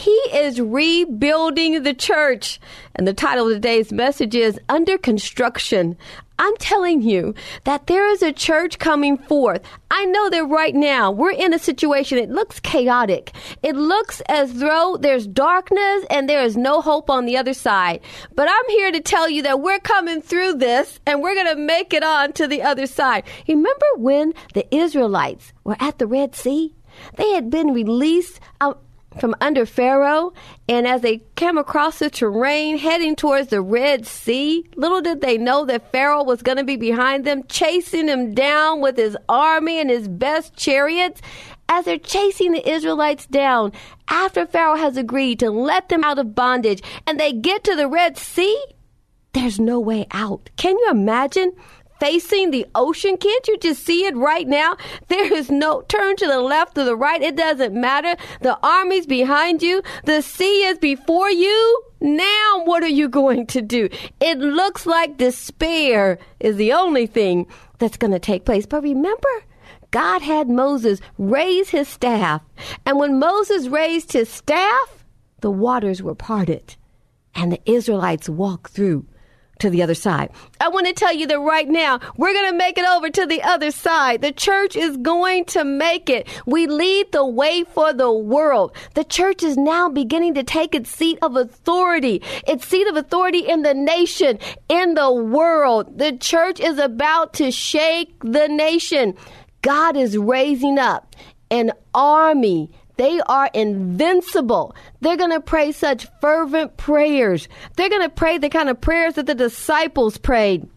He is rebuilding the church. And the title of today's message is Under Construction. I'm telling you that there is a church coming forth. I know that right now we're in a situation, it looks chaotic. It looks as though there's darkness and there is no hope on the other side. But I'm here to tell you that we're coming through this and we're going to make it on to the other side. Remember when the Israelites were at the Red Sea? They had been released out from under Pharaoh, and as they came across the terrain heading towards the Red Sea, little did they know that Pharaoh was going to be behind them, chasing them down with his army and his best chariots. As they're chasing the Israelites down, after Pharaoh has agreed to let them out of bondage, and they get to the Red Sea, there's no way out. Can you imagine? Facing the ocean. Can't you just see it right now? There is no turn to the left or the right. It doesn't matter. The army's behind you. The sea is before you. Now what are you going to do? It looks like despair is the only thing that's going to take place. But remember, God had Moses raise his staff. And when Moses raised his staff, the waters were parted and the Israelites walked through to the other side. I want to tell you that right now, we're going to make it over to the other side. The church is going to make it. We lead the way for the world. The church is now beginning to take its seat of authority, its seat of authority in the nation, in the world. The church is about to shake the nation. God is raising up an army they are invincible. They're going to pray such fervent prayers. They're going to pray the kind of prayers that the disciples prayed.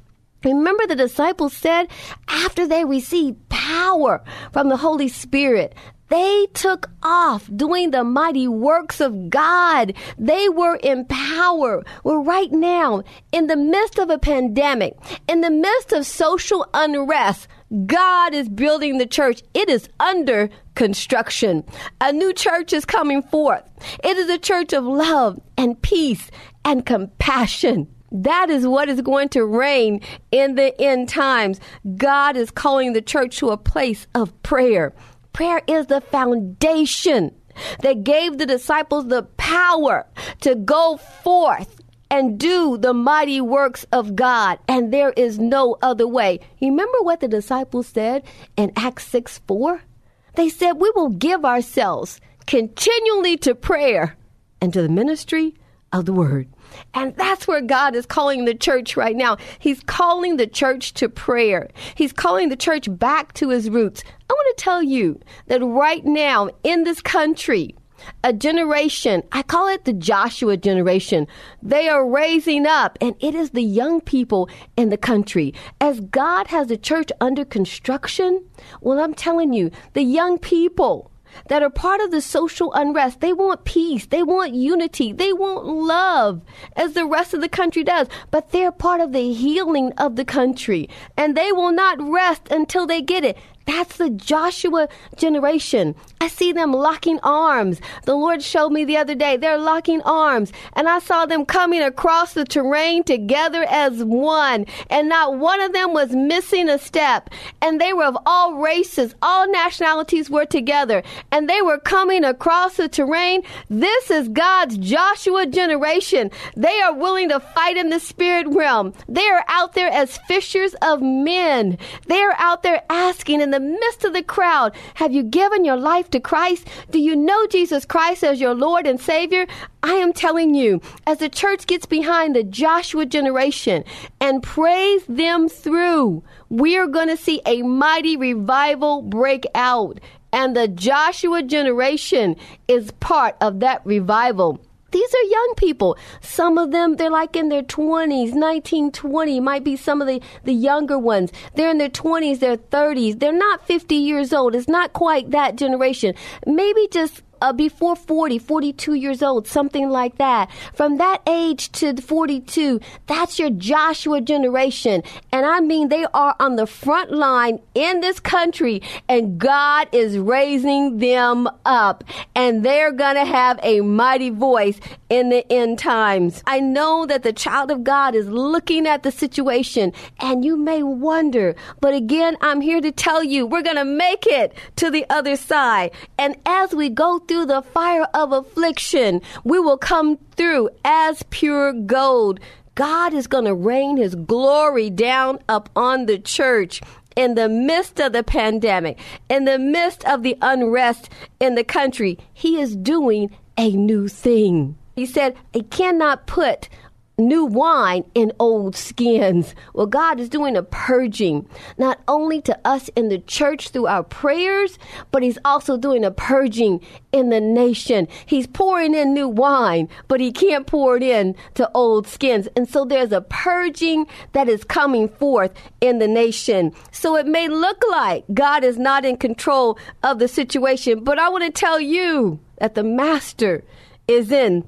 Remember, the disciples said after they received power from the Holy Spirit, they took off doing the mighty works of God. They were in power. Well, right now, in the midst of a pandemic, in the midst of social unrest, God is building the church. It is under construction. A new church is coming forth. It is a church of love and peace and compassion. That is what is going to reign in the end times. God is calling the church to a place of prayer. Prayer is the foundation that gave the disciples the power to go forth and do the mighty works of God, and there is no other way. Remember what the disciples said in Acts 6 4? They said, We will give ourselves continually to prayer and to the ministry of the word. And that's where God is calling the church right now. He's calling the church to prayer. He's calling the church back to his roots. I want to tell you that right now in this country, a generation, I call it the Joshua generation. They are raising up, and it is the young people in the country. As God has the church under construction, well, I'm telling you, the young people that are part of the social unrest. They want peace. They want unity. They want love as the rest of the country does. But they're part of the healing of the country. And they will not rest until they get it. That's the Joshua generation. I see them locking arms. The Lord showed me the other day, they're locking arms. And I saw them coming across the terrain together as one. And not one of them was missing a step. And they were of all races, all nationalities were together. And they were coming across the terrain. This is God's Joshua generation. They are willing to fight in the spirit realm. They are out there as fishers of men. They are out there asking in the midst of the crowd. Have you given your life to Christ? Do you know Jesus Christ as your Lord and Savior? I am telling you, as the church gets behind the Joshua generation and prays them through, we are going to see a mighty revival break out. And the Joshua generation is part of that revival. These are young people. Some of them, they're like in their 20s, 19, 20, might be some of the, the younger ones. They're in their 20s, their 30s. They're not 50 years old. It's not quite that generation. Maybe just uh, before 40, 42 years old, something like that. From that age to 42, that's your Joshua generation. And I mean, they are on the front line in this country, and God is raising them up, and they're going to have a mighty voice in the end times. I know that the child of God is looking at the situation, and you may wonder, but again, I'm here to tell you, we're going to make it to the other side. And as we go through through the fire of affliction, we will come through as pure gold. God is going to rain his glory down upon the church in the midst of the pandemic, in the midst of the unrest in the country. He is doing a new thing. He said, I cannot put new wine in old skins. Well, God is doing a purging, not only to us in the church through our prayers, but He's also doing a purging in the nation. He's pouring in new wine, but He can't pour it in to old skins. And so there's a purging that is coming forth in the nation. So it may look like God is not in control of the situation, but I want to tell you that the Master is in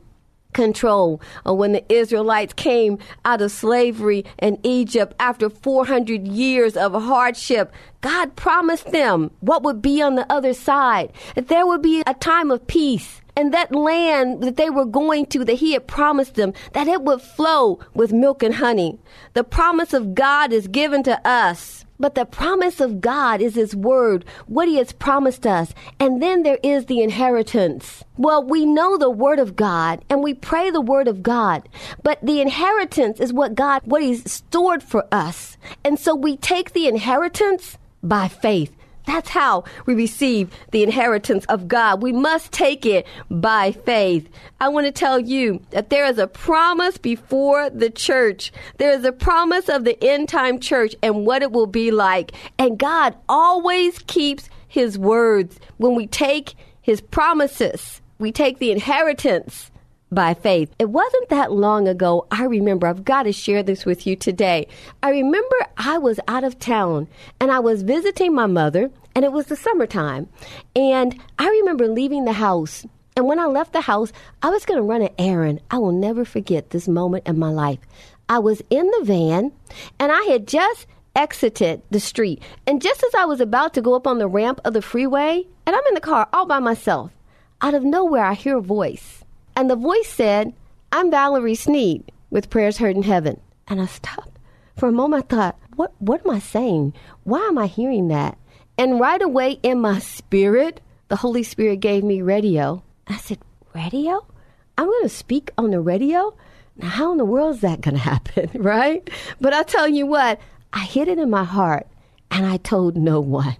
control. Uh, when the Israelites came out of slavery in Egypt after 400 years of hardship, God promised them what would be on the other side, that there would be a time of peace. And that land that they were going to, that he had promised them, that it would flow with milk and honey. The promise of God is given to us. But the promise of God is His Word, what He has promised us. And then there is the inheritance. Well, we know the Word of God and we pray the Word of God. But the inheritance is what God, what He's stored for us. And so we take the inheritance by faith. That's how we receive the inheritance of God. We must take it by faith. I want to tell you that there is a promise before the church. There is a promise of the end time church and what it will be like. And God always keeps his words. When we take his promises, we take the inheritance by faith. It wasn't that long ago. I remember, I've got to share this with you today. I remember I was out of town and I was visiting my mother, and it was the summertime. And I remember leaving the house. And when I left the house, I was going to run an errand. I will never forget this moment in my life. I was in the van and I had just exited the street. And just as I was about to go up on the ramp of the freeway, and I'm in the car all by myself, out of nowhere I hear a voice. And the voice said, I'm Valerie Sneed with Prayers Heard in Heaven. And I stopped. For a moment, I thought, what, what am I saying? Why am I hearing that? And right away in my spirit, the Holy Spirit gave me radio. I said, Radio? I'm going to speak on the radio? Now, how in the world is that going to happen, right? But I tell you what, I hid it in my heart and I told no one.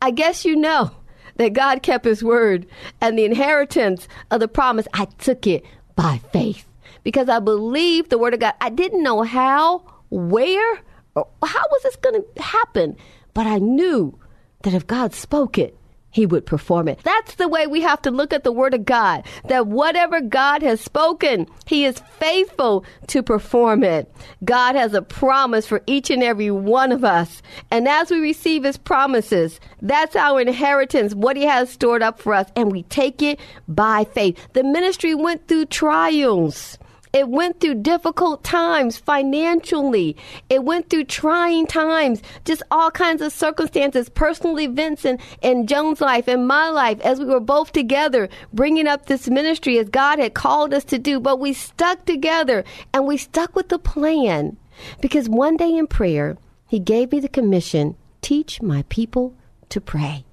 I guess you know that God kept his word and the inheritance of the promise, I took it by faith because I believed the word of God. I didn't know how, where, how was this going to happen, but I knew that if God spoke it, he would perform it. That's the way we have to look at the Word of God. That whatever God has spoken, He is faithful to perform it. God has a promise for each and every one of us. And as we receive His promises, that's our inheritance, what He has stored up for us. And we take it by faith. The ministry went through trials. It went through difficult times financially. It went through trying times, just all kinds of circumstances, personal events in, in Joan's life and my life as we were both together bringing up this ministry as God had called us to do. But we stuck together and we stuck with the plan because one day in prayer, He gave me the commission teach my people to pray.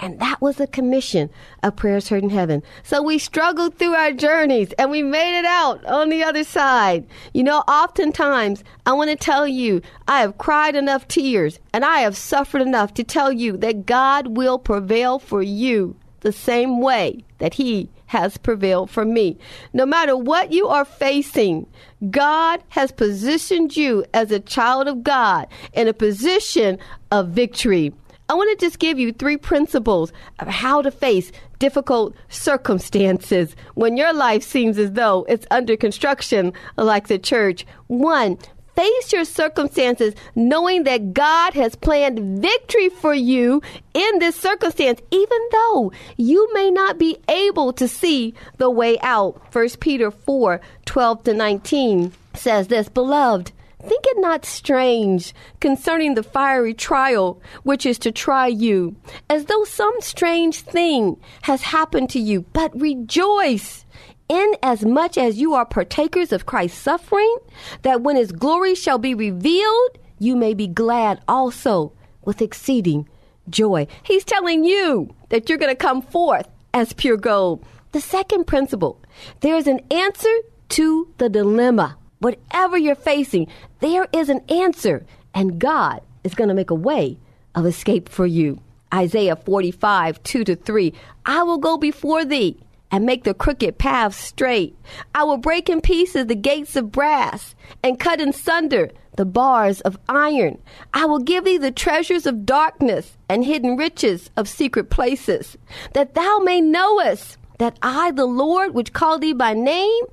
And that was the commission of Prayers Heard in Heaven. So we struggled through our journeys and we made it out on the other side. You know, oftentimes I want to tell you, I have cried enough tears and I have suffered enough to tell you that God will prevail for you the same way that He has prevailed for me. No matter what you are facing, God has positioned you as a child of God in a position of victory. I want to just give you three principles of how to face difficult circumstances when your life seems as though it's under construction, like the church. One, face your circumstances knowing that God has planned victory for you in this circumstance, even though you may not be able to see the way out. 1 Peter 4 12 to 19 says this Beloved, Think it not strange concerning the fiery trial which is to try you, as though some strange thing has happened to you, but rejoice inasmuch as you are partakers of Christ's suffering, that when his glory shall be revealed, you may be glad also with exceeding joy. He's telling you that you're going to come forth as pure gold. The second principle there is an answer to the dilemma. Whatever you're facing, there is an answer, and God is going to make a way of escape for you. Isaiah 45, 2 to 3. I will go before thee and make the crooked paths straight. I will break in pieces the gates of brass and cut in sunder the bars of iron. I will give thee the treasures of darkness and hidden riches of secret places, that thou may knowest that I, the Lord, which call thee by name,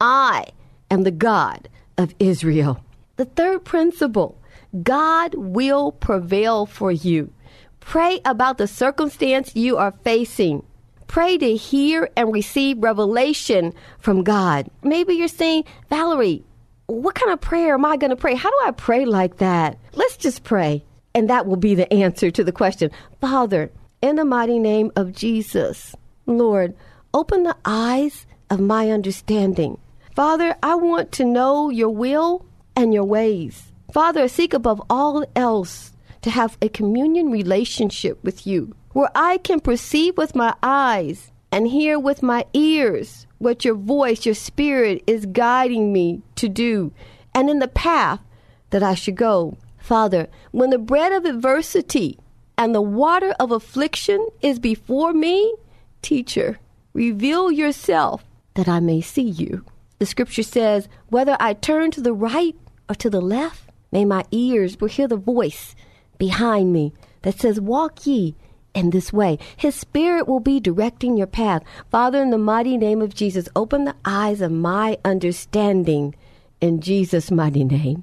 I am the God of Israel. The third principle God will prevail for you. Pray about the circumstance you are facing. Pray to hear and receive revelation from God. Maybe you're saying, Valerie, what kind of prayer am I going to pray? How do I pray like that? Let's just pray. And that will be the answer to the question. Father, in the mighty name of Jesus, Lord, open the eyes of my understanding Father, I want to know your will and your ways. Father, I seek above all else to have a communion relationship with you where I can perceive with my eyes and hear with my ears what your voice, your spirit is guiding me to do and in the path that I should go. Father, when the bread of adversity and the water of affliction is before me, teacher, reveal yourself that I may see you. The scripture says, Whether I turn to the right or to the left, may my ears will hear the voice behind me that says, Walk ye in this way. His Spirit will be directing your path. Father, in the mighty name of Jesus, open the eyes of my understanding. In Jesus' mighty name,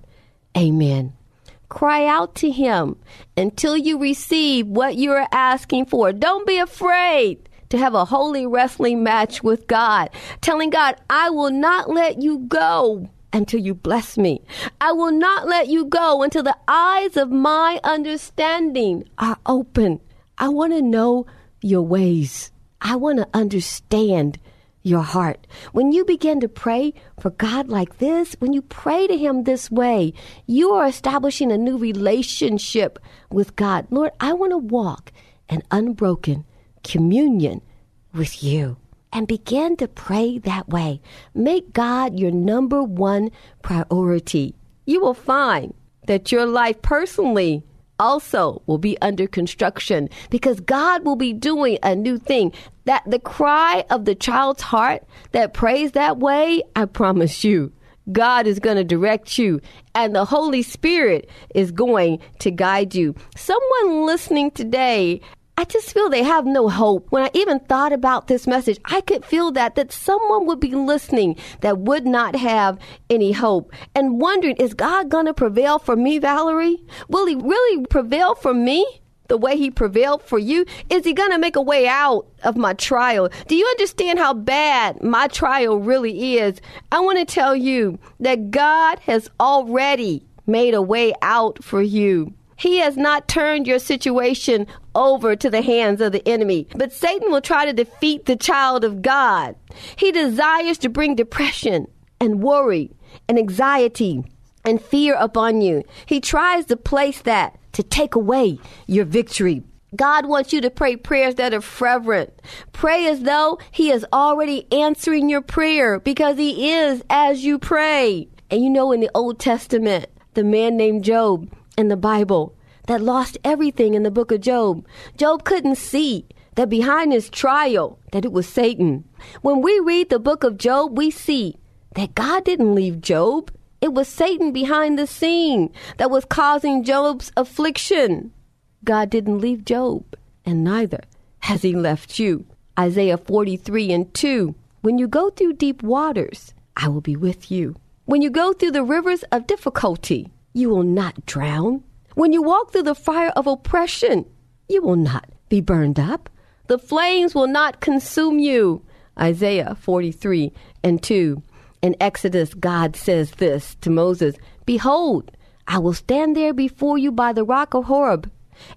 amen. Cry out to Him until you receive what you are asking for. Don't be afraid to have a holy wrestling match with God, telling God, I will not let you go until you bless me. I will not let you go until the eyes of my understanding are open. I want to know your ways. I want to understand your heart. When you begin to pray for God like this, when you pray to Him this way, you are establishing a new relationship with God. Lord, I want to walk an unbroken communion with you and begin to pray that way. Make God your number one priority. You will find that your life personally also will be under construction because God will be doing a new thing. That the cry of the child's heart that prays that way, I promise you, God is going to direct you and the Holy Spirit is going to guide you. Someone listening today I just feel they have no hope. When I even thought about this message, I could feel that that someone would be listening that would not have any hope and wondering, is God going to prevail for me, Valerie? Will he really prevail for me? The way he prevailed for you? Is he going to make a way out of my trial? Do you understand how bad my trial really is? I want to tell you that God has already made a way out for you. He has not turned your situation over to the hands of the enemy. But Satan will try to defeat the child of God. He desires to bring depression and worry and anxiety and fear upon you. He tries to place that to take away your victory. God wants you to pray prayers that are fervent. Pray as though He is already answering your prayer because He is as you pray. And you know, in the Old Testament, the man named Job in the Bible that lost everything in the book of Job, Job couldn't see that behind his trial that it was Satan. When we read the book of Job, we see that God didn't leave Job. It was Satan behind the scene that was causing Job's affliction. God didn't leave Job, and neither has he left you. Isaiah 43 and 2. When you go through deep waters, I will be with you. When you go through the rivers of difficulty, you will not drown. When you walk through the fire of oppression, you will not be burned up. The flames will not consume you. Isaiah 43 and 2. In Exodus, God says this to Moses Behold, I will stand there before you by the rock of Horeb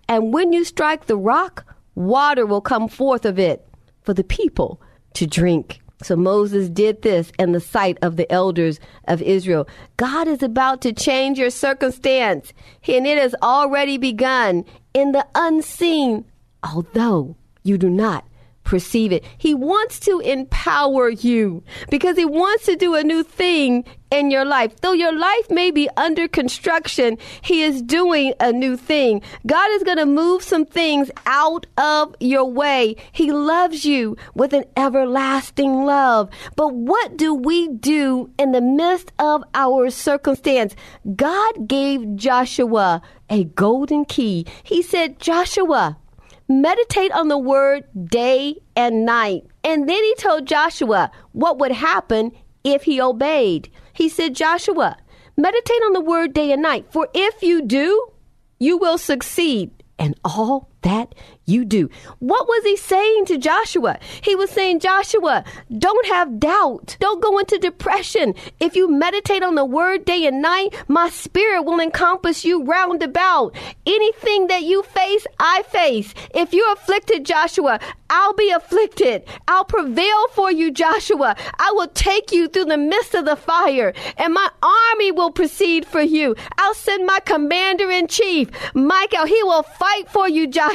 and when you strike the rock, water will come forth of it for the people to drink. So Moses did this in the sight of the elders of Israel. God is about to change your circumstance, and it has already begun in the unseen, although you do not perceive it. He wants to empower you because he wants to do a new thing in your life. Though your life may be under construction, he is doing a new thing. God is going to move some things out of your way. He loves you with an everlasting love. But what do we do in the midst of our circumstance? God gave Joshua a golden key. He said, Joshua, meditate on the word day and night. And then he told Joshua what would happen if he obeyed. He said, Joshua, meditate on the word day and night, for if you do, you will succeed in all that you do. What was he saying to Joshua? He was saying, Joshua, don't have doubt. Don't go into depression. If you meditate on the word day and night, my spirit will encompass you round about. Anything that you face, I face. If you're afflicted, Joshua, I'll be afflicted. I'll prevail for you, Joshua. I will take you through the midst of the fire, and my army will proceed for you. I'll send my commander in chief, Michael. He will fight for you, Joshua.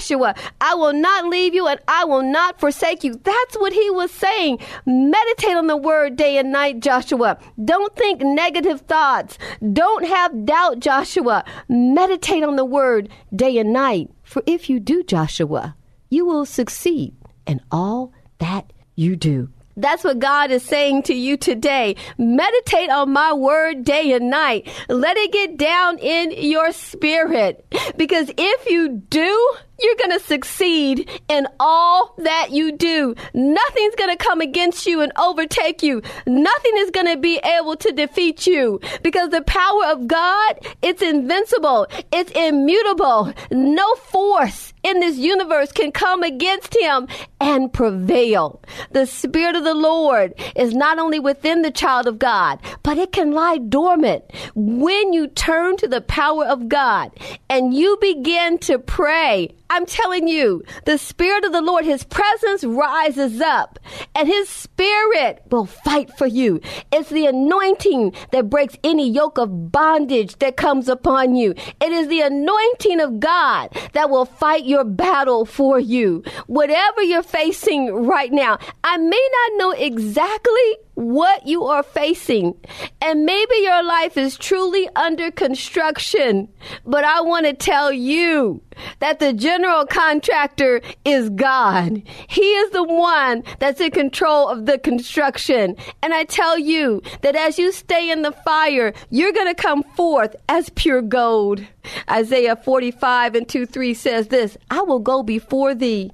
I will not leave you and I will not forsake you. That's what he was saying. Meditate on the word day and night, Joshua. Don't think negative thoughts. Don't have doubt, Joshua. Meditate on the word day and night. For if you do, Joshua, you will succeed in all that you do. That's what God is saying to you today. Meditate on my word day and night. Let it get down in your spirit. Because if you do, you're going to succeed in all that you do. Nothing's going to come against you and overtake you. Nothing is going to be able to defeat you because the power of God, it's invincible. It's immutable. No force in this universe can come against him and prevail. The Spirit of the Lord is not only within the child of God, but it can lie dormant when you turn to the power of God and you begin to pray I'm telling you, the Spirit of the Lord, His presence rises up and His Spirit will fight for you. It's the anointing that breaks any yoke of bondage that comes upon you. It is the anointing of God that will fight your battle for you. Whatever you're facing right now, I may not know exactly what you are facing. And maybe your life is truly under construction, but I want to tell you that the general contractor is God. He is the one that's in control of the construction. And I tell you that as you stay in the fire, you're going to come forth as pure gold. Isaiah 45 and 2 3 says this I will go before thee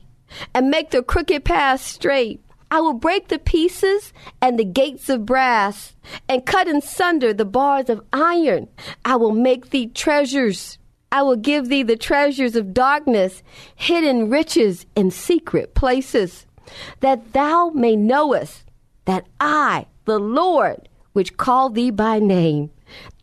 and make the crooked path straight. I will break the pieces and the gates of brass and cut in sunder the bars of iron. I will make thee treasures. I will give thee the treasures of darkness, hidden riches in secret places, that thou may knowest that I, the Lord, which call thee by name.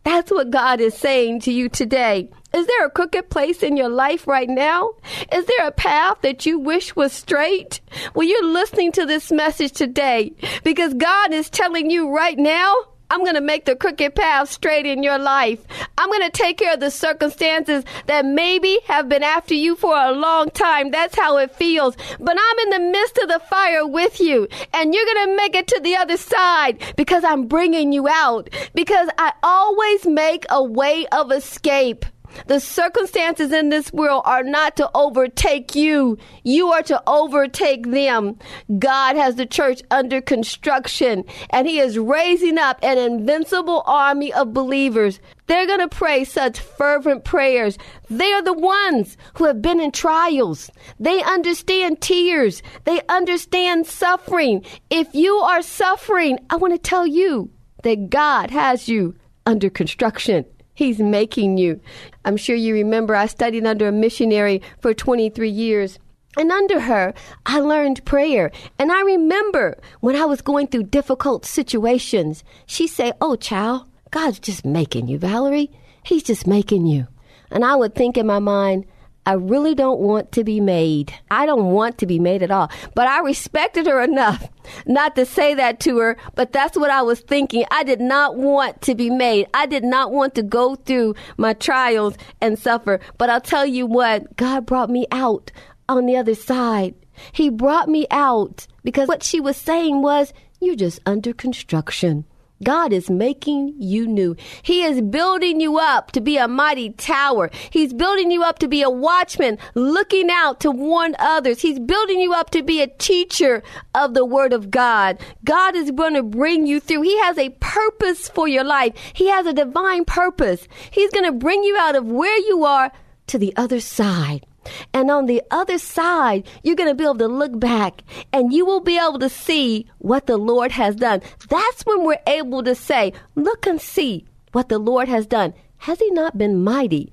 That's what God is saying to you today. Is there a crooked place in your life right now? Is there a path that you wish was straight? Well, you're listening to this message today because God is telling you right now, I'm going to make the crooked path straight in your life. I'm going to take care of the circumstances that maybe have been after you for a long time. That's how it feels. But I'm in the midst of the fire with you, and you're going to make it to the other side because I'm bringing you out. Because I always make a way of escape. The circumstances in this world are not to overtake you. You are to overtake them. God has the church under construction and he is raising up an invincible army of believers. They're going to pray such fervent prayers. They are the ones who have been in trials. They understand tears. They understand suffering. If you are suffering, I want to tell you that God has you under construction. He's making you. I'm sure you remember I studied under a missionary for 23 years. And under her, I learned prayer. And I remember when I was going through difficult situations, she say, "Oh, child, God's just making you, Valerie. He's just making you." And I would think in my mind, I really don't want to be made. I don't want to be made at all. But I respected her enough not to say that to her, but that's what I was thinking. I did not want to be made. I did not want to go through my trials and suffer. But I'll tell you what, God brought me out on the other side. He brought me out because what she was saying was, You're just under construction. God is making you new. He is building you up to be a mighty tower. He's building you up to be a watchman looking out to warn others. He's building you up to be a teacher of the word of God. God is going to bring you through. He has a purpose for your life. He has a divine purpose. He's going to bring you out of where you are to the other side. And on the other side, you're going to be able to look back and you will be able to see what the Lord has done. That's when we're able to say, Look and see what the Lord has done. Has He not been mighty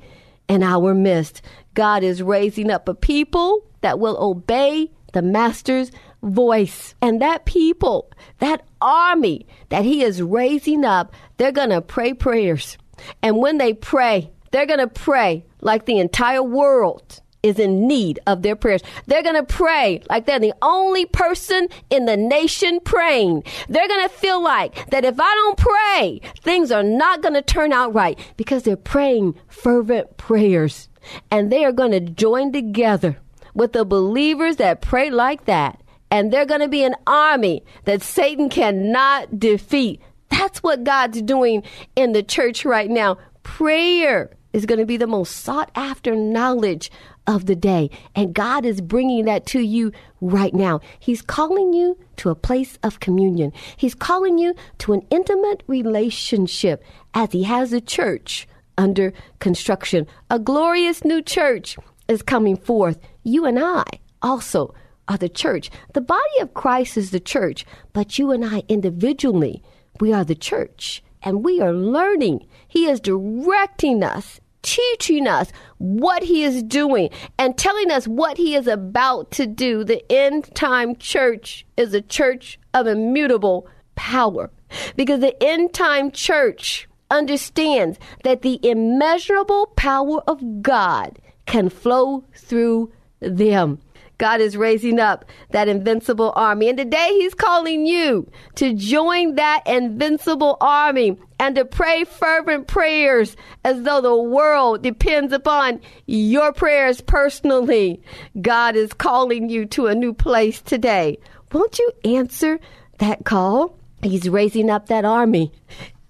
in our midst? God is raising up a people that will obey the Master's voice. And that people, that army that He is raising up, they're going to pray prayers. And when they pray, they're going to pray like the entire world is in need of their prayers. They're going to pray like they're the only person in the nation praying. They're going to feel like that if I don't pray, things are not going to turn out right because they're praying fervent prayers. And they are going to join together with the believers that pray like that. And they're going to be an army that Satan cannot defeat. That's what God's doing in the church right now. Prayer is going to be the most sought after knowledge of the day. And God is bringing that to you right now. He's calling you to a place of communion. He's calling you to an intimate relationship as He has a church under construction. A glorious new church is coming forth. You and I also are the church. The body of Christ is the church, but you and I individually, we are the church. And we are learning. He is directing us teaching us what he is doing and telling us what he is about to do. The end time church is a church of immutable power because the end time church understands that the immeasurable power of God can flow through them. God is raising up that invincible army. And today He's calling you to join that invincible army and to pray fervent prayers as though the world depends upon your prayers personally. God is calling you to a new place today. Won't you answer that call? He's raising up that army.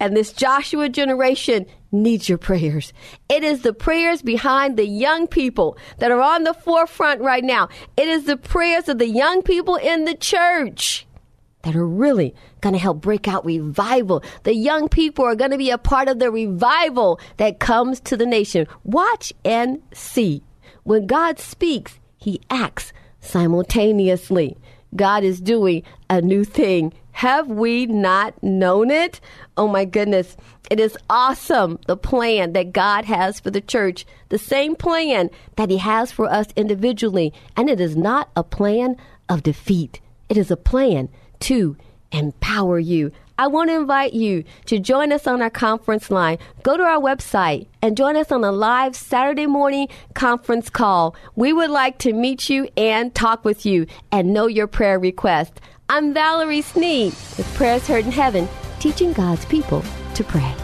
And this Joshua generation needs your prayers. It is the prayers behind the young people that are on the forefront right now. It is the prayers of the young people in the church that are really going to help break out revival. The young people are going to be a part of the revival that comes to the nation. Watch and see. When God speaks, he acts simultaneously. God is doing a new thing. Have we not known it? Oh my goodness. It is awesome, the plan that God has for the church, the same plan that He has for us individually. And it is not a plan of defeat, it is a plan to empower you. I want to invite you to join us on our conference line. Go to our website and join us on a live Saturday morning conference call. We would like to meet you and talk with you and know your prayer request. I'm Valerie Sneed with Prayers Heard in Heaven teaching God's people to pray.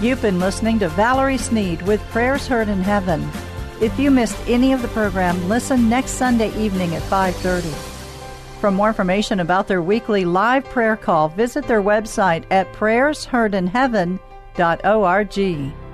You've been listening to Valerie Sneed with Prayers Heard in Heaven. If you missed any of the program, listen next Sunday evening at 5:30. For more information about their weekly live prayer call, visit their website at prayersheardinheaven.org.